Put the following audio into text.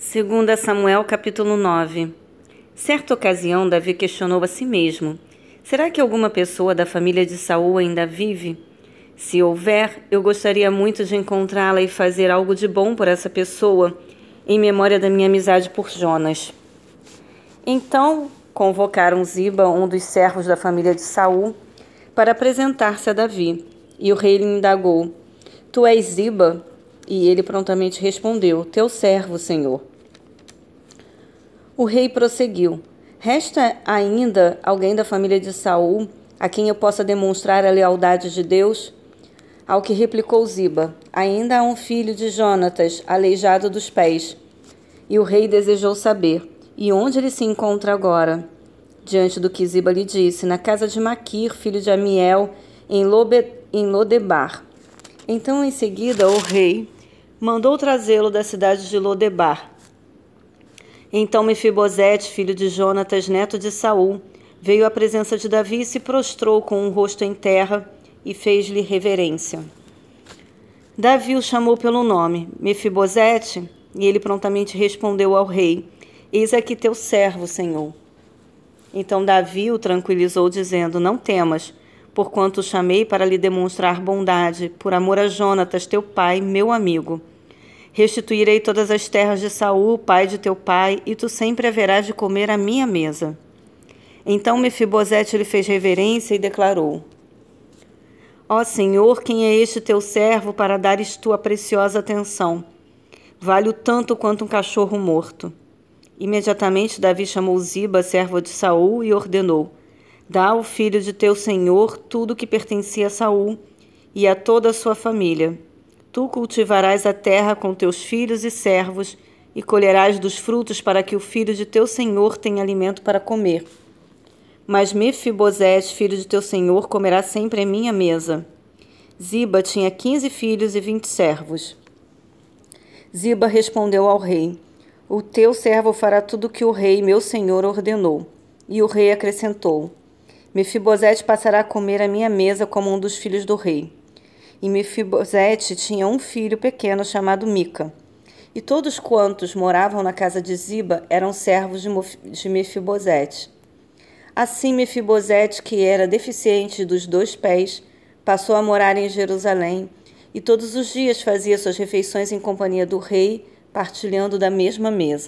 2 Samuel capítulo 9 Certa ocasião, Davi questionou a si mesmo: Será que alguma pessoa da família de Saul ainda vive? Se houver, eu gostaria muito de encontrá-la e fazer algo de bom por essa pessoa, em memória da minha amizade por Jonas. Então convocaram Ziba, um dos servos da família de Saul, para apresentar-se a Davi. E o rei lhe indagou: Tu és Ziba? E ele prontamente respondeu: Teu servo, Senhor. O rei prosseguiu: Resta ainda alguém da família de Saul a quem eu possa demonstrar a lealdade de Deus? Ao que replicou Ziba: Ainda há um filho de Jonatas, aleijado dos pés. E o rei desejou saber: E onde ele se encontra agora? Diante do que Ziba lhe disse: Na casa de Maquir, filho de Amiel, em, Lobe, em Lodebar. Então, em seguida, o rei mandou trazê-lo da cidade de Lodebar. Então Mefibosete, filho de Jonatas, neto de Saul, veio à presença de Davi e se prostrou com o rosto em terra e fez-lhe reverência. Davi o chamou pelo nome, Mefibosete, e ele prontamente respondeu ao rei: Eis aqui teu servo, Senhor. Então Davi o tranquilizou, dizendo: Não temas, porquanto o chamei para lhe demonstrar bondade, por amor a Jonatas, teu pai, meu amigo. Restituirei todas as terras de Saul, pai de teu pai, e tu sempre haverás de comer à minha mesa. Então Mefibosete lhe fez reverência e declarou: Ó Senhor, quem é este teu servo para dares tua preciosa atenção? Vale o tanto quanto um cachorro morto. Imediatamente Davi chamou Ziba, servo de Saul, e ordenou: Dá ao filho de teu senhor tudo que pertencia a Saul e a toda a sua família. Tu cultivarás a terra com teus filhos e servos e colherás dos frutos para que o filho de teu senhor tenha alimento para comer. Mas Mefibosete, filho de teu senhor, comerá sempre em minha mesa. Ziba tinha quinze filhos e vinte servos. Ziba respondeu ao rei: O teu servo fará tudo o que o rei, meu senhor, ordenou. E o rei acrescentou: Mefibosete passará a comer à minha mesa como um dos filhos do rei. E Mefibosete tinha um filho pequeno chamado Mica. E todos quantos moravam na casa de Ziba eram servos de Mefibosete. Assim Mefibosete, que era deficiente dos dois pés, passou a morar em Jerusalém e todos os dias fazia suas refeições em companhia do rei, partilhando da mesma mesa.